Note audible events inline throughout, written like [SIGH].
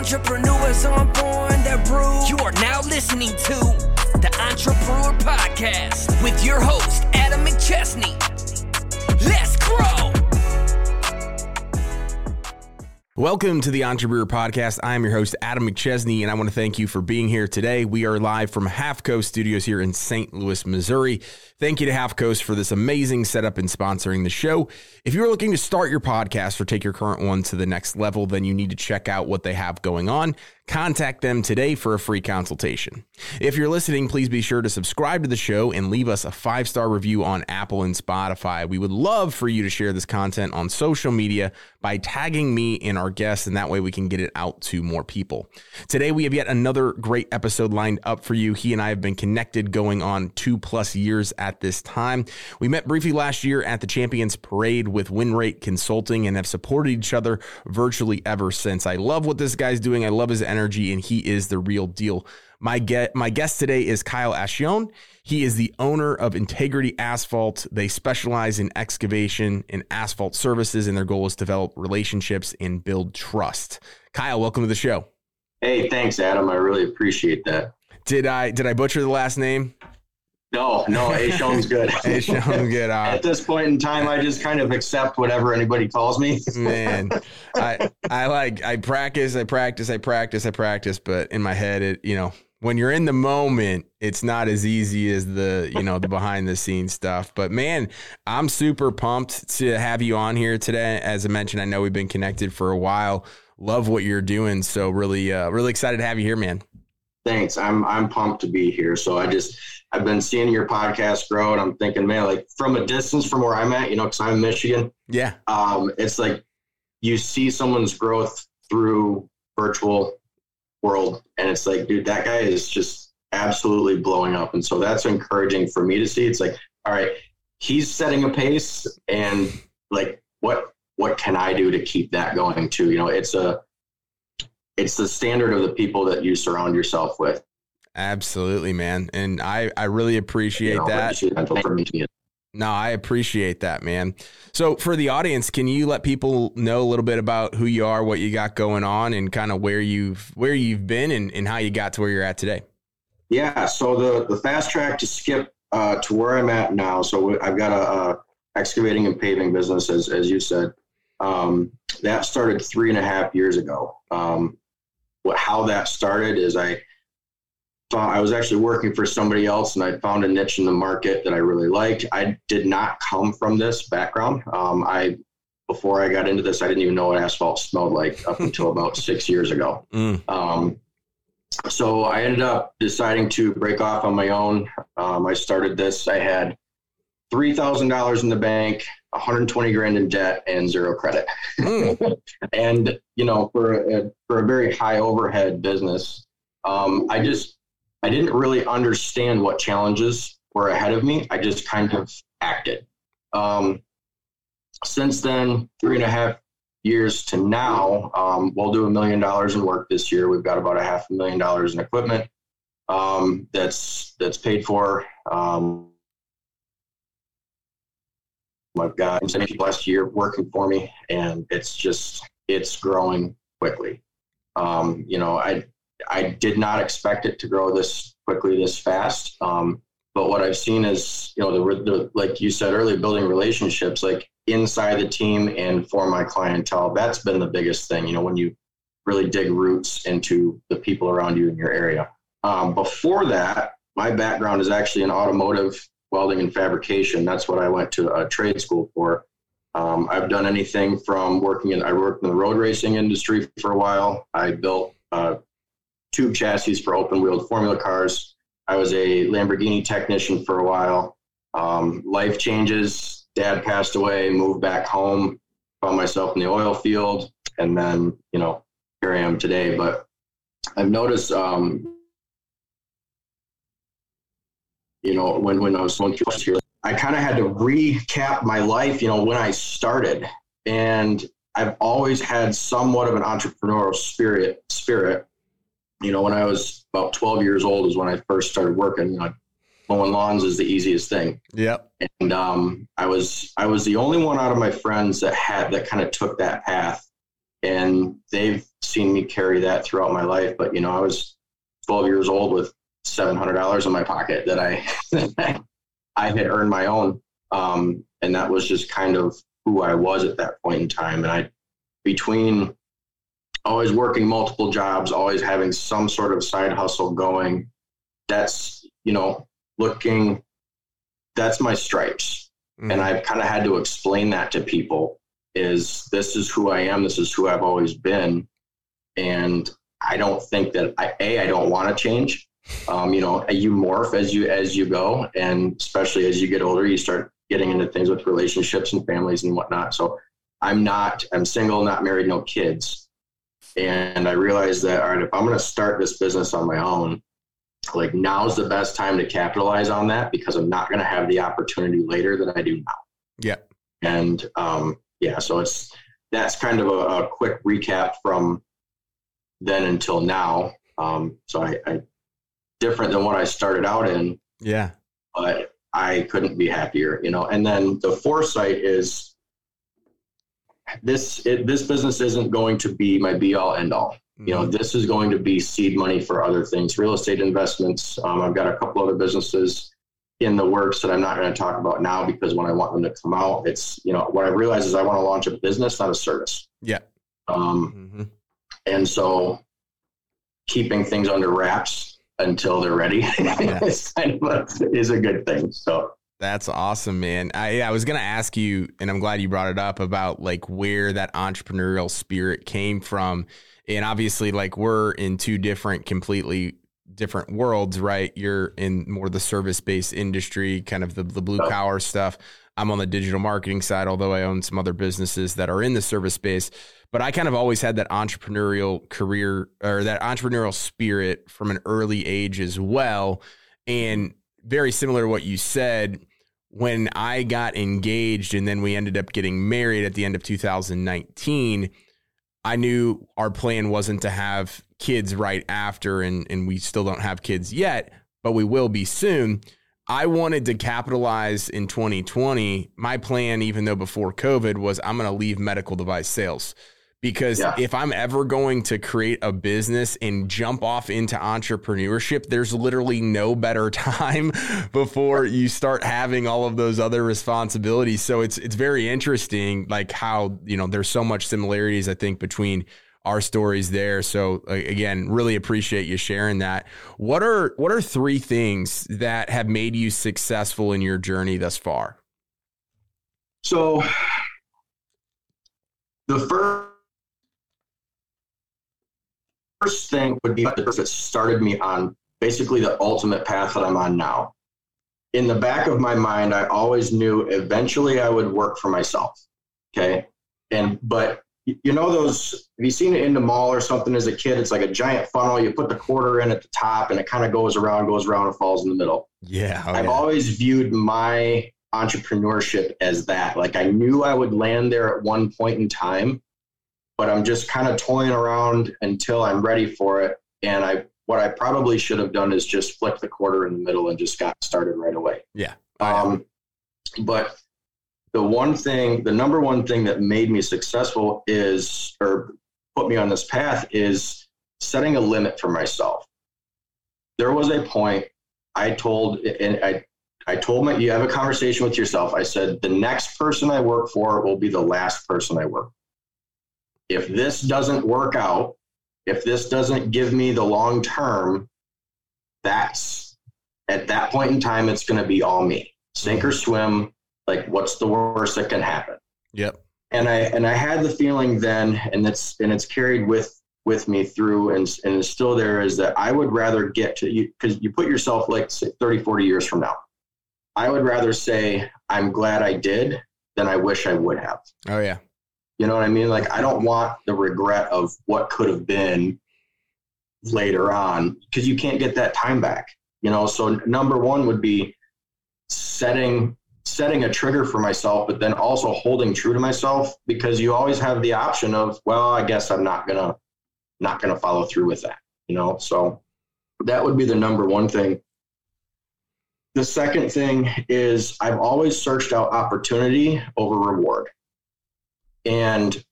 Entrepreneurs on born that brew. You are now listening to the Entrepreneur Podcast with your host, Adam McChesney. Let's grow. Welcome to the Entrepreneur Podcast. I am your host, Adam McChesney, and I want to thank you for being here today. We are live from Half Coast Studios here in St. Louis, Missouri. Thank you to Half Coast for this amazing setup and sponsoring the show. If you're looking to start your podcast or take your current one to the next level, then you need to check out what they have going on. Contact them today for a free consultation. If you're listening, please be sure to subscribe to the show and leave us a five star review on Apple and Spotify. We would love for you to share this content on social media by tagging me and our guests, and that way we can get it out to more people. Today, we have yet another great episode lined up for you. He and I have been connected going on two plus years at this time. We met briefly last year at the Champions Parade with WinRate Consulting and have supported each other virtually ever since. I love what this guy's doing. I love his energy, and he is the real deal. My get my guest today is Kyle Ascione. He is the owner of Integrity Asphalt. They specialize in excavation and asphalt services, and their goal is to develop relationships and build trust. Kyle, welcome to the show. Hey, thanks, Adam. I really appreciate that. Did I did I butcher the last name? No, no, A good. [LAUGHS] A good. Uh, At this point in time, I just kind of accept whatever anybody calls me. [LAUGHS] man, I I like I practice, I practice, I practice, I practice, but in my head, it you know when you're in the moment, it's not as easy as the you know the behind the scenes stuff. But man, I'm super pumped to have you on here today. As I mentioned, I know we've been connected for a while. Love what you're doing, so really, uh, really excited to have you here, man. Thanks. I'm I'm pumped to be here. So I just I've been seeing your podcast grow, and I'm thinking, man, like from a distance from where I'm at, you know, because I'm in Michigan. Yeah. Um, it's like you see someone's growth through virtual world, and it's like, dude, that guy is just absolutely blowing up, and so that's encouraging for me to see. It's like, all right, he's setting a pace, and like, what what can I do to keep that going too? You know, it's a it's the standard of the people that you surround yourself with. Absolutely, man. And I, I really appreciate You know, that. it's for me to be- No, I appreciate that, man. So, for the audience, can you let people know a little bit about who you are, what you got going on, and kind of where you've where you've been and, and how you got to where you're at today? Yeah. So the the fast track to skip uh, to where I'm at now. So I've got a, a excavating and paving business, as as you said. Um, that started three and a half years ago. Um, what, how that started is I thought I was actually working for somebody else, and I found a niche in the market that I really liked. I did not come from this background. Um, I before I got into this, I didn't even know what asphalt smelled like up [LAUGHS] until about six years ago. Mm, Um, so I ended up deciding to break off on my own. Um, I started this. I had three thousand dollars in the bank, 120 grand in debt, and zero credit. mm, [LAUGHS] and you know, for a, for a very high overhead business, um, I just I didn't really understand what challenges were ahead of me. I just kind of acted. Um, since then, three and a half years to now, um, we'll do a million dollars in work this year. We've got about a half a million dollars in equipment um, that's that's paid for. Um, I've got some people last year working for me, and it's just it's growing quickly. Um, you know, I I did not expect it to grow this quickly, this fast. Um, but what I've seen is, you know, the, the like you said earlier, building relationships, like inside the team and for my clientele. That's been the biggest thing. You know, when you really dig roots into the people around you in your area. Um, before that, my background is actually in automotive welding and fabrication. That's what I went to a trade school for. Um, I've done anything from working in, I worked in the road racing industry for a while. I built uh, tube chassis for open wheeled formula cars. I was a Lamborghini technician for a while. Um, life changes. Dad passed away, moved back home, found myself in the oil field, and then, you know, here I am today. But I've noticed, um, you know, when, when I was going through here, I kind of had to recap my life, you know, when I started. And I've always had somewhat of an entrepreneurial spirit, spirit. You know, when I was about 12 years old is when I first started working. You know, mowing lawns is the easiest thing. yep. And um, I was I was the only one out of my friends that had that kind of took that path, and they've seen me carry that throughout my life. But you know, I was 12 years old with $700 in my pocket that I [LAUGHS] I had earned my own, um, and that was just kind of who I was at that point in time. And I, between always working multiple jobs, always having some sort of side hustle going, that's you know looking that's my stripes mm-hmm. and i've kind of had to explain that to people is this is who i am this is who i've always been and i don't think that i a i don't want to change um, you know you morph as you as you go and especially as you get older you start getting into things with relationships and families and whatnot so i'm not i'm single not married no kids and i realized that all right if i'm going to start this business on my own like now's the best time to capitalize on that because I'm not going to have the opportunity later that I do now. Yeah. And um, yeah, so it's that's kind of a, a, quick recap from then until now. Um, so I, I different than what I started out in. Yeah. But I couldn't be happier, you know. And then the foresight is this it, this business isn't going to be my be all end all you know this is going to be seed money for other things real estate investments um, i've got a couple other businesses in the works that i'm not going to talk about now because when i want them to come out it's you know what i realize is i want to launch a business not a service yeah um, mm-hmm. and so keeping things under wraps until they're ready. [LAUGHS] Yeah. is, kind of a, is a good thing so. That's awesome, man. I, I was going to ask you, and I'm glad you brought it up about like where that entrepreneurial spirit came from. And obviously like we're in two different completely different worlds right? You're in more the service based industry kind of the, the blue collar stuff i'm on the digital marketing side although i own some other businesses that are in the service space but i kind of always had that entrepreneurial career or that entrepreneurial spirit from an early age as well and very similar to what you said when i got engaged and then we ended up getting married at the end of 2019 I knew our plan wasn't to have kids right after, and, and we still don't have kids yet, but we will be soon. I wanted to capitalize in 2020. My plan, even though before COVID, was I'm going to leave medical device sales because yeah. if I'm ever going to create a business and jump off into entrepreneurship, there's literally no better [LAUGHS] time before you start having all of those other responsibilities. So it's it's very interesting like how, you know, there's so much similarities I think between our stories there. So uh, again, really appreciate you sharing that. What are what are three things that have made you successful in your journey thus far? So the first first thing would be the that started me on basically the ultimate path that I'm on now. In the back of my mind, I always knew eventually I would work for myself. Okay. And, but you know, those, have you seen it in the mall or something as a kid? It's like a giant funnel. You put the quarter in at the top and it kind of goes around, goes around and falls in the middle. Yeah. Oh, I've yeah. always viewed my entrepreneurship as that. Like I knew I would land there at one point in time but I'm just kind of toying around until I'm ready for it. And I, what I probably should have done is just flip the quarter in the middle and just got started right away. Yeah. Um, but the one thing, the number one thing that made me successful is, or put me on this path is setting a limit for myself. There was a point I told, and I, I told my, you have a conversation with yourself. I said, the next person I work for will be the last person I work if this doesn't work out, if this doesn't give me the long term, that's at that point in time, it's going to be all me. Sink or swim. Like, what's the worst that can happen? Yep. And I and I had the feeling then, and it's and it's carried with with me through and, and it's still there is that I would rather get to you because you put yourself like say 30, 40 years from now. I would rather say, I'm glad I did than I wish I would have. Oh, yeah. You know what I mean? Like, I don't want the regret of what could have been later on because you can't get that time back. You know, so number one would be setting setting a trigger for myself, but then also holding true to myself because you always have the option of, well, I guess I'm not gonna not gonna follow through with that. You know, so that would be the number one thing. The second thing is I've always searched out opportunity over reward. And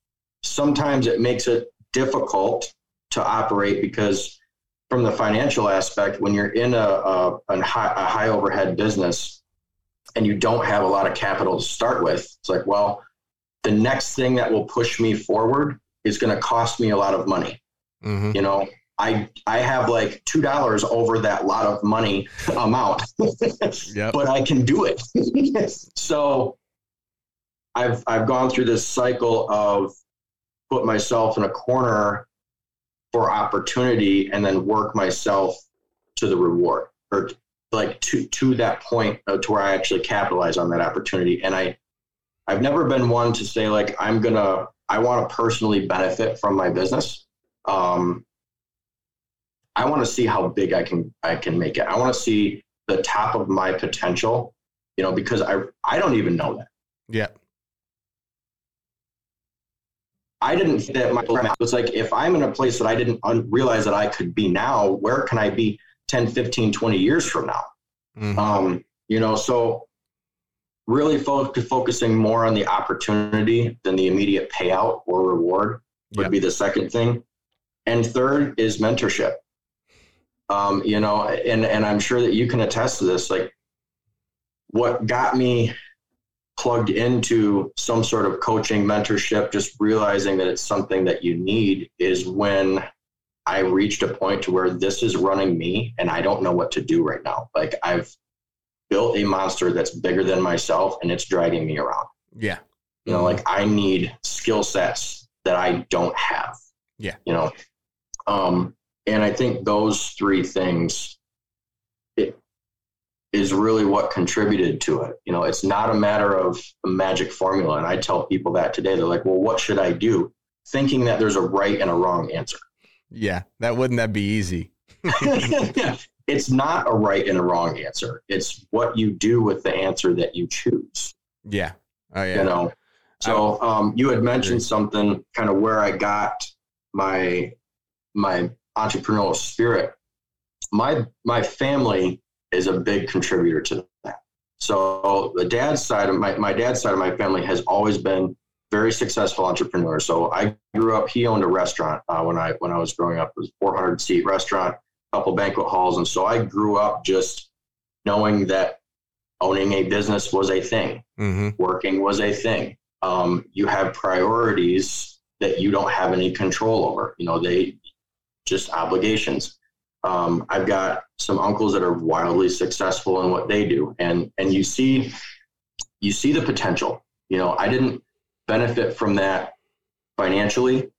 sometimes it makes it difficult to operate because from the financial aspect, when you're in a, a, a, high, a high overhead business and you don't have a lot of capital to start with, it's like, well, the next thing that will push me forward is going to cost me a lot of money. Mm-hmm. You know, I I have like two dollars over that lot of money [LAUGHS] amount, yep. but I can do it. [LAUGHS] so I've I've gone through this cycle of put myself in a corner for opportunity and then work myself to the reward or like to to that point to where I actually capitalize on that opportunity. And I I've never been one to say like I'm gonna I want to personally benefit from my business. Um, I want to see how big I can I can make it. I want to see the top of my potential, you know, because I I don't even know that. Yeah. I didn't that my it's like if I'm in a place that I didn't un- realize that I could be now, where can I be 10, 15, 20 years from now? Mm-hmm. Um, you know, so really fo- focusing more on the opportunity than the immediate payout or reward would yep. be the second thing. And third is mentorship. Um, you know, and and I'm sure that you can attest to this. Like, what got me plugged into some sort of coaching mentorship, just realizing that it's something that you need is when I reached a point to where this is running me and I don't know what to do right now. Like I've built a monster that's bigger than myself and it's dragging me around. Yeah. You know, like I need skill sets that I don't have. Yeah. You know, um, and I think those three things it is really what contributed to it. You know, it's not a matter of a magic formula. And I tell people that today. They're like, well, what should I do? Thinking that there's a right and a wrong answer. Yeah. That wouldn't that be easy? [LAUGHS] yeah. It's not a right and a wrong answer. It's what you do with the answer that you choose. Yeah. Oh yeah. You know. So um, you had mentioned something kind of where I got my my entrepreneurial spirit. My my family is a big contributor to that. So the dad's side of my, my dad's side of my family has always been very successful entrepreneur. So I grew up. He owned a restaurant uh, when I when I was growing up. It was a 400 seat restaurant, a couple banquet halls, and so I grew up just knowing that owning a business was a thing, mm-hmm. working was a thing. Um, you have priorities that you don't have any control over. You know, they just obligations. Um, I've got some uncles that are wildly successful in what they do, and and you see you see the potential. You know, I didn't benefit from that financially,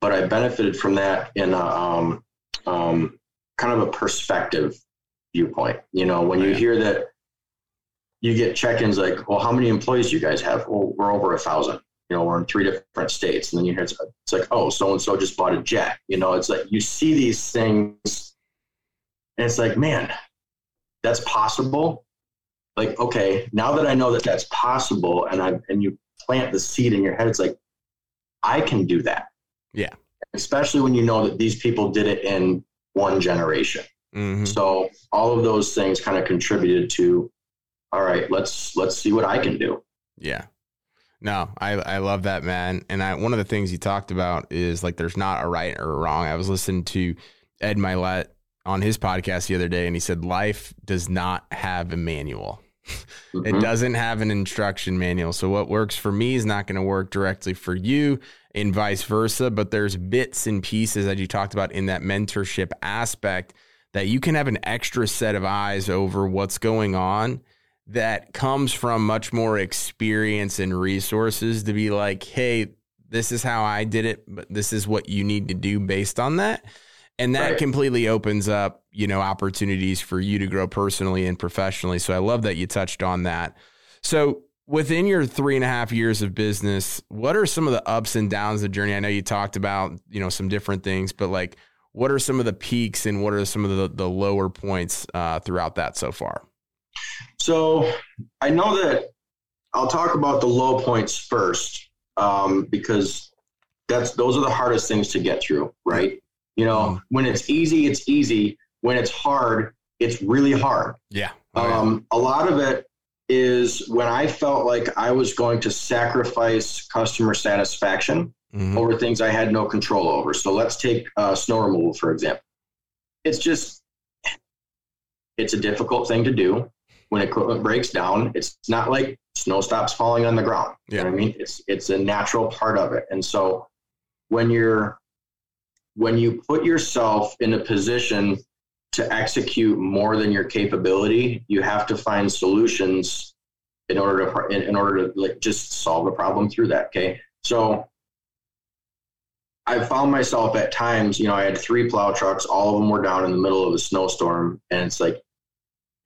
but I benefited from that in a um, um, kind of a perspective viewpoint. You know, when you hear that you get check-ins like, well, how many employees do you guys have? Well, we're over a thousand. You know, we're in three different states, and then you hear it's, it's like, oh, so and so just bought a jet. You know, it's like you see these things and it's like, man, that's possible. Like, okay, now that I know that that's possible and I and you plant the seed in your head, it's like, I can do that. Yeah. Especially when you know that these people did it in one generation. Mm-hmm. So all of those things kind of contributed to, all right, let's let's see what I can do. Yeah. No, I, I love that, man. And I, one of the things you talked about is like there's not a right or a wrong. I was listening to Ed Mylett on his podcast the other day, and he said life does not have a manual. Mm-hmm. It doesn't have an instruction manual. So what works for me is not going to work directly for you and vice versa, but there's bits and pieces that you talked about in that mentorship aspect that you can have an extra set of eyes over what's going on that comes from much more experience and resources to be like, "Hey, this is how I did it, but this is what you need to do based on that." And that right. completely opens up you know opportunities for you to grow personally and professionally. So i love that you touched on that. So within your three and a half years of business what are some of the ups and downs of the journey? I know you talked about you know some different things but like what are some of the peaks and what are some of the, the lower points uh, throughout that so far? So i know that i'll talk about the low points first um, because that's those are the hardest things to get through right you know, mm. when it's easy, it's easy. When it's hard, it's really hard. Yeah. Oh, um, A lot of it is when I felt like I was going to sacrifice customer satisfaction mm-hmm. over things I had no control over. So let's take uh, snow removal, for example. It's just, it's a difficult thing to do when equipment breaks down. It's not like snow stops falling on the ground. Yeah. You know I mean? It's, it's a natural part of it. And so when you're, when you put yourself in a position to execute more than your capability, you have to find solutions in order to in, in order to like just solve the problem through that. Okay, so I found myself at times, you know, I had three plow trucks, all of them were down in the middle of a snowstorm, and it's like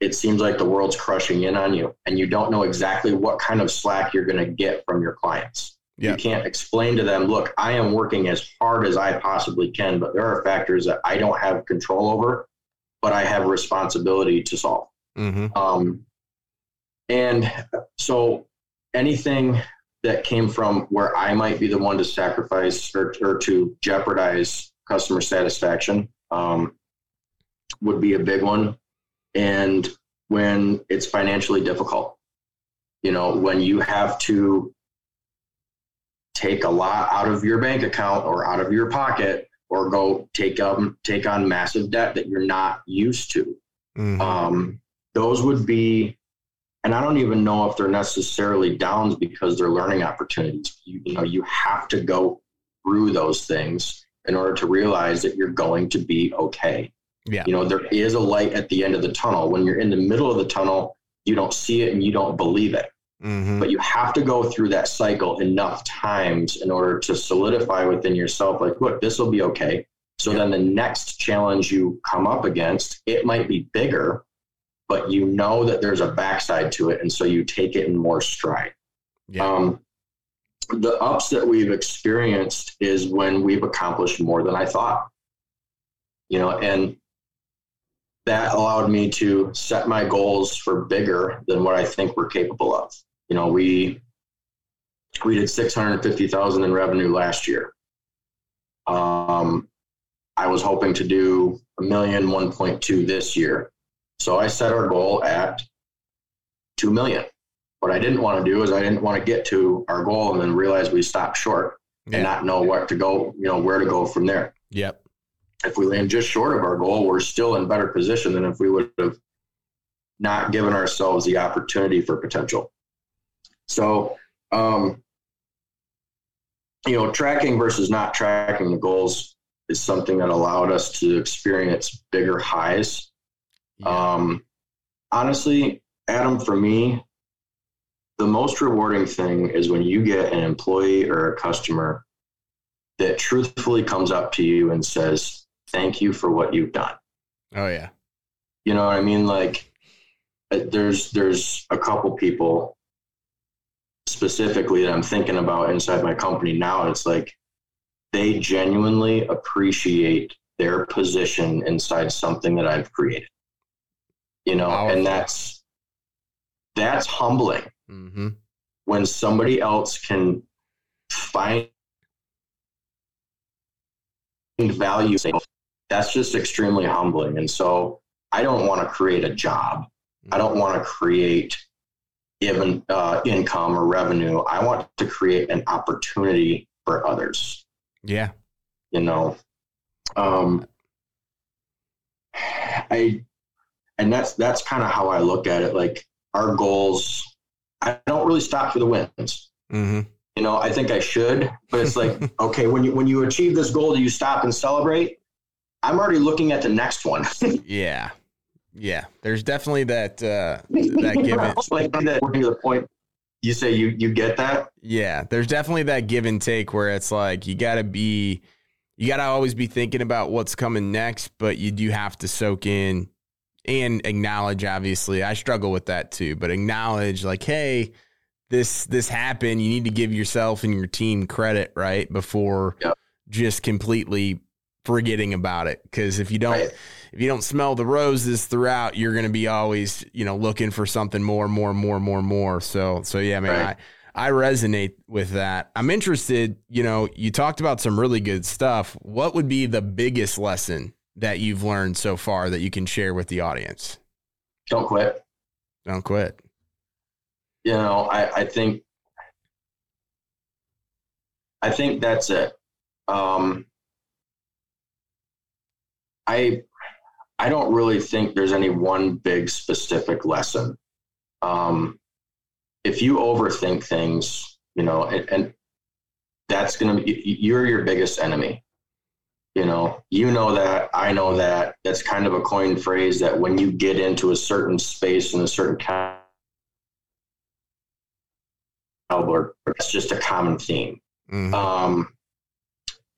it seems like the world's crushing in on you, and you don't know exactly what kind of slack you're going to get from your clients. Yeah. You can't explain to them, look, I am working as hard as I possibly can, but there are factors that I don't have control over, but I have responsibility to solve. Mm-hmm. Um, and so anything that came from where I might be the one to sacrifice or, or to jeopardize customer satisfaction um, would be a big one. And when it's financially difficult, you know, when you have to take a lot out of your bank account or out of your pocket or go take um take on massive debt that you're not used to. Mm-hmm. Um, those would be and I don't even know if they're necessarily downs because they're learning opportunities. You, you, know, you have to go through those things in order to realize that you're going to be okay. Yeah. You know, there is a light at the end of the tunnel. When you're in the middle of the tunnel, you don't see it and you don't believe it. Mm-hmm. But you have to go through that cycle enough times in order to solidify within yourself, like, look, this will be okay. So yeah. then the next challenge you come up against, it might be bigger, but you know that there's a backside to it. And so you take it in more stride. Yeah. Um, the ups that we've experienced is when we've accomplished more than I thought. You know, and that allowed me to set my goals for bigger than what I think we're capable of. You know, we we did 650,000 in revenue last year. Um, I was hoping to do a million, 1.2 this year. So I set our goal at 2 million. What I didn't want to do is I didn't want to get to our goal and then realize we stopped short yeah. and not know what to go, you know, where to go from there. Yep. If we land just short of our goal, we're still in better position than if we would have not given ourselves the opportunity for potential. So, um, you know, tracking versus not tracking the goals is something that allowed us to experience bigger highs yeah. Um, honestly, Adam, for me, the most rewarding thing is when you get an employee or a customer that truthfully comes up to you and says, Thank you for what you've done. Oh, yeah. You know what I mean? Like, uh, there's there's a couple people specifically that I'm thinking about inside my company now. It's like they genuinely appreciate their position inside something that I've created you know, Powerful. and that's that's humbling mm-hmm. when somebody else can find value. That's just extremely humbling, and so I don't want to create a job. Mm-hmm. I don't want to create even uh, income or revenue. I want to create an opportunity for others. Yeah, you know, um, I and that's that's kind of how I look at it. Like our goals, I don't really stop for the wins. Mm-hmm. You know, I think I should, but it's like, [LAUGHS] okay, when you when you achieve this goal, do you stop and celebrate? I'm already looking at the next one. [LAUGHS] yeah, yeah. There's definitely that uh, [LAUGHS] that given like that working to the point. You say you you get that? Yeah, there's definitely that give and take where it's like you got to be, you got to always be thinking about what's coming next, but you do have to soak in and acknowledge obviously i struggle with that too but acknowledge like hey this this happened you need to give yourself and your team credit right before yep. just completely forgetting about it because if you don't right. If you don't smell the roses throughout you're going to be always you know looking for something more more more more more so so yeah man right. I, I resonate with that i'm interested you know you talked about some really good stuff what would be the biggest lesson that you've learned so far that you can share with the audience? Don't quit. Don't quit. You know, I, I think I think that's it. Um, I I don't really think there's any one big specific lesson. Um, if you overthink things, you know, and, and that's going to be you're your biggest enemy. You know, you know that, I know that. That's kind of a coined phrase that when you get into a certain space and a certain caliber, it's just a common theme. Mm-hmm. Um,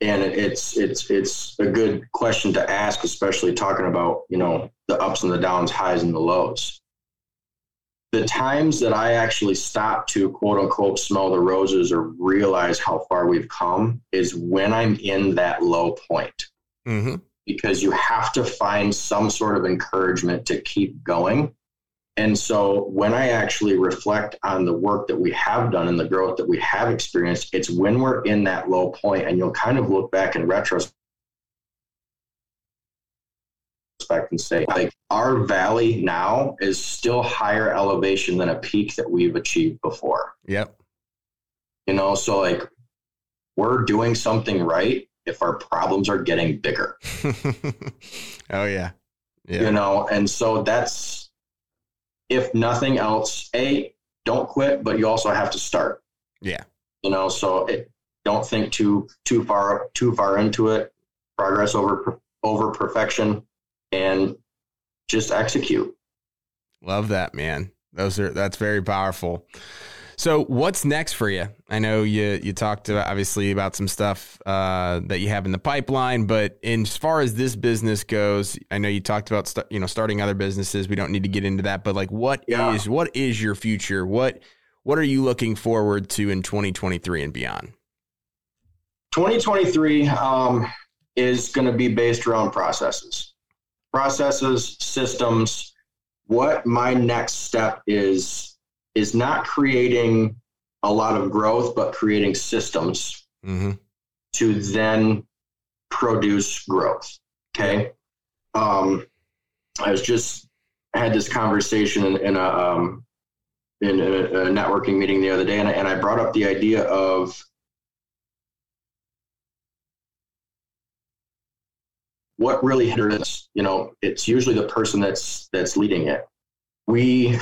and it's it's it's a good question to ask, especially talking about you know the ups and the downs, highs and the lows. The times that I actually stop to quote unquote smell the roses or realize how far we've come is when I'm in that low point. Mm-hmm. Because you have to find some sort of encouragement to keep going and so when I actually reflect on the work that we have done and the growth that we have experienced, it's when we're in that low point and you'll kind of look back in retrospect and say, like, our valley now is still higher elevation than a peak that we've achieved before. Yep. You know, so like we're doing something right if our problems are getting bigger. [LAUGHS] oh, yeah. Yeah. You know, and so that's, if nothing else, a don't quit, but you also have to start. Yeah. You know, so it, don't think too too far too far into it. Progress over over perfection, and just execute. Love that, man. Those are that's very powerful. So what's next for you? I know you you talked about, obviously about some stuff uh, that you have in the pipeline, but in, as far as this business goes, I know you talked about st- you know starting other businesses. We don't need to get into that, but like what yeah. is what is your future? What what are you looking forward to in 2023 and beyond? 2023 um, is going to be based around processes, processes, systems. What my next step is is not creating a lot of growth, but creating systems mm-hmm. to then produce growth. Okay. Um, I was just I had this conversation in, in a um, in a, a, networking meeting the other day, and I, and I brought up the idea of what really hinders. You know, it's usually the person that's that's leading it. We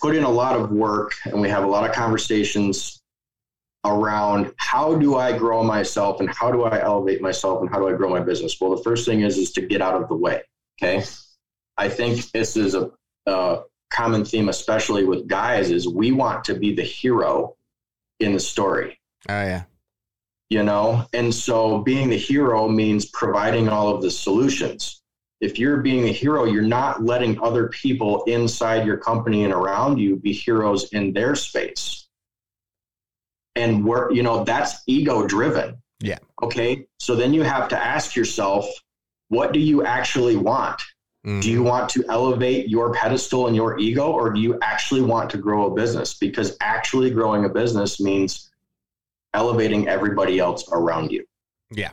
put in a lot of work and we have a lot of conversations around how do I grow myself and how do I elevate myself and how do I grow my business? Well, the first thing is is to get out of the way. Okay. I think this is a, a common theme, especially with guys, is we want to be the hero in the story. Oh yeah. You know, and so being the hero means providing all of the solutions if you're being a hero, you're not letting other people inside your company and around you be heroes in their space. And we're, you know, that's ego driven. Yeah. Okay. So then you have to ask yourself, what do you actually want? Mm-hmm. Do you want to elevate your pedestal and your ego, or do you actually want to grow a business? Because actually growing a business means elevating everybody else around you. Yeah.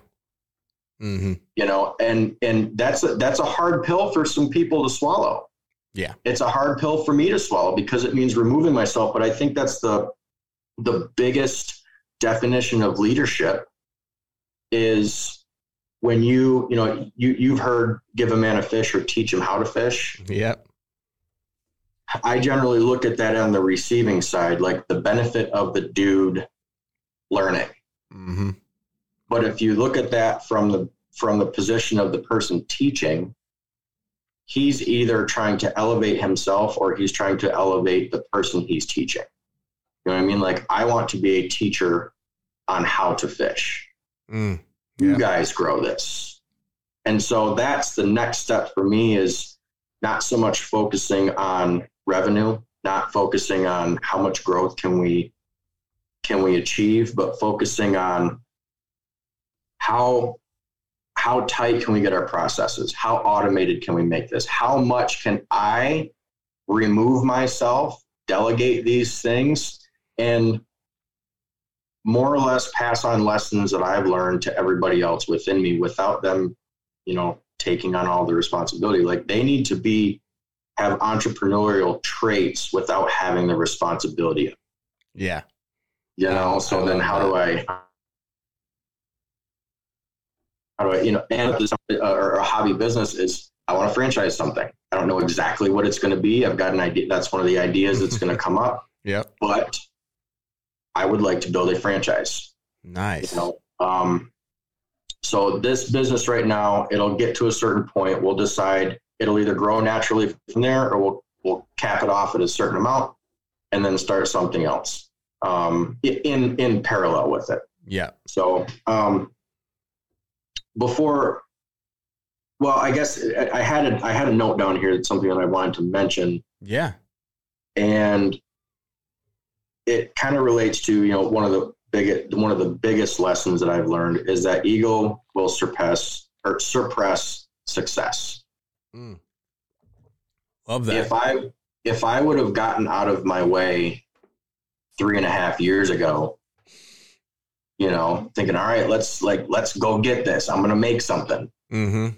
Mm-hmm. You know, and and that's a, that's a hard pill for some people to swallow. Yeah, it's a hard pill for me to swallow because it means removing myself. But I think that's the the biggest definition of leadership is when you you know you you've heard give a man a fish or teach him how to fish. Yep. I generally look at that on the receiving side, like the benefit of the dude learning. Mm-hmm. But if you look at that from the from the position of the person teaching, he's either trying to elevate himself or he's trying to elevate the person he's teaching. You know what I mean? Like I want to be a teacher on how to fish. Mm, yeah. You guys grow this. And so that's the next step for me is not so much focusing on revenue, not focusing on how much growth can we can we achieve, but focusing on how how tight can we get our processes? How automated can we make this? How much can I remove myself, delegate these things, and more or less pass on lessons that I've learned to everybody else within me without them, you know, taking on all the responsibility. Like they need to be have entrepreneurial traits without having the responsibility. Yeah. You know, so then how that. do I how do I, you know, and this, uh, or a hobby business is I want to franchise something. I don't know exactly what it's going to be. I've got an idea. That's one of the ideas that's going to come up. [LAUGHS] Yeah. But I would like to build a franchise. Nice. You know, um, so this business right now, it'll get to a certain point. We'll decide it'll either grow naturally from there, or we'll we'll cap it off at a certain amount, and then start something else um, in in parallel with it. Yeah. So um, before, well, I guess I had a, I had a note down here. That's something that I wanted to mention, Yeah. and it kind of relates to you know one of the big one of the biggest lessons that I've learned is that ego will surpass or suppress success. Mm. Love that. If I if I would have gotten out of my way three and a half years ago, you know, thinking, all right, let's like let's go get this. I'm gonna make something. mm-hmm.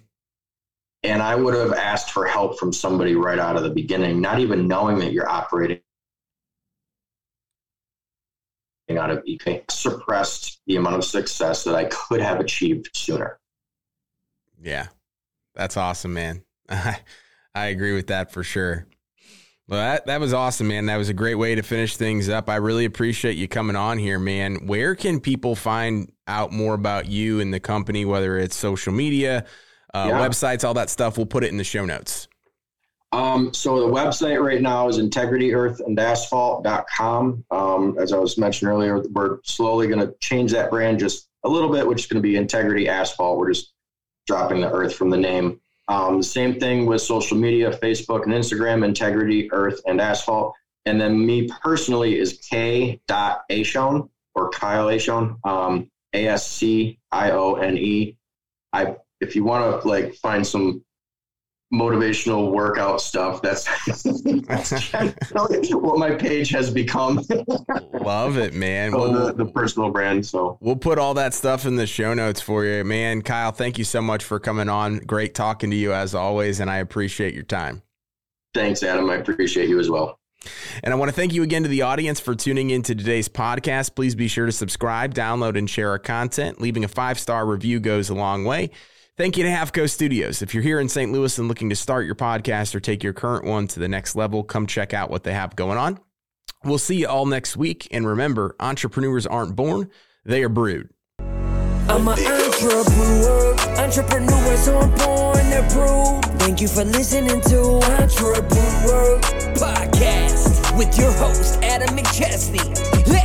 And I would have asked for help from somebody right out of the beginning, not even knowing that you're operating out of ego, suppressed the amount of success that I could have achieved sooner. Yeah. That's awesome, man. I [LAUGHS] I agree with that for sure. Well, that, that was awesome, man. That was a great way to finish things up. I really appreciate you coming on here, man. Where can people find out more about you and the company, whether it's social media, uh, Yeah. websites, all that stuff? We'll put it in the show notes. Um, so the website right now is integrityearthandasphalt.com. Um, as I was mentioning earlier, we're slowly going to change that brand just a little bit, which is going to be Integrity Asphalt. We're just dropping the earth from the name. Um, same thing with social media, Facebook and Instagram, Integrity Earth and Asphalt. And then me personally is K. Ascione or Kyle Ascione, um, A S C I O N E. I if you want to like find some motivational workout stuff. That's, that's [LAUGHS] what my page has become. Love it, man. so We'll, the, the personal brand. So we'll put all that stuff in the show notes for you, man. Kyle, thank you so much for coming on. Great talking to you as always, and I appreciate your time. thanks, Adam. I appreciate you as well. And I want to thank you again to the audience for tuning in to today's podcast. Please be sure to subscribe, download, and share our content. Leaving a five star review goes a long way. Thank you to Half Coast Studios. If you're here in St. Louis and looking to start your podcast or take your current one to the next level, come check out what they have going on. We'll see you all next week. And remember, entrepreneurs aren't born, they are brewed. I'm an entrepreneur, entrepreneurs on born they're brewed. Thank you for listening to Entrepreneur Podcast with your host Adam McChesney. Let's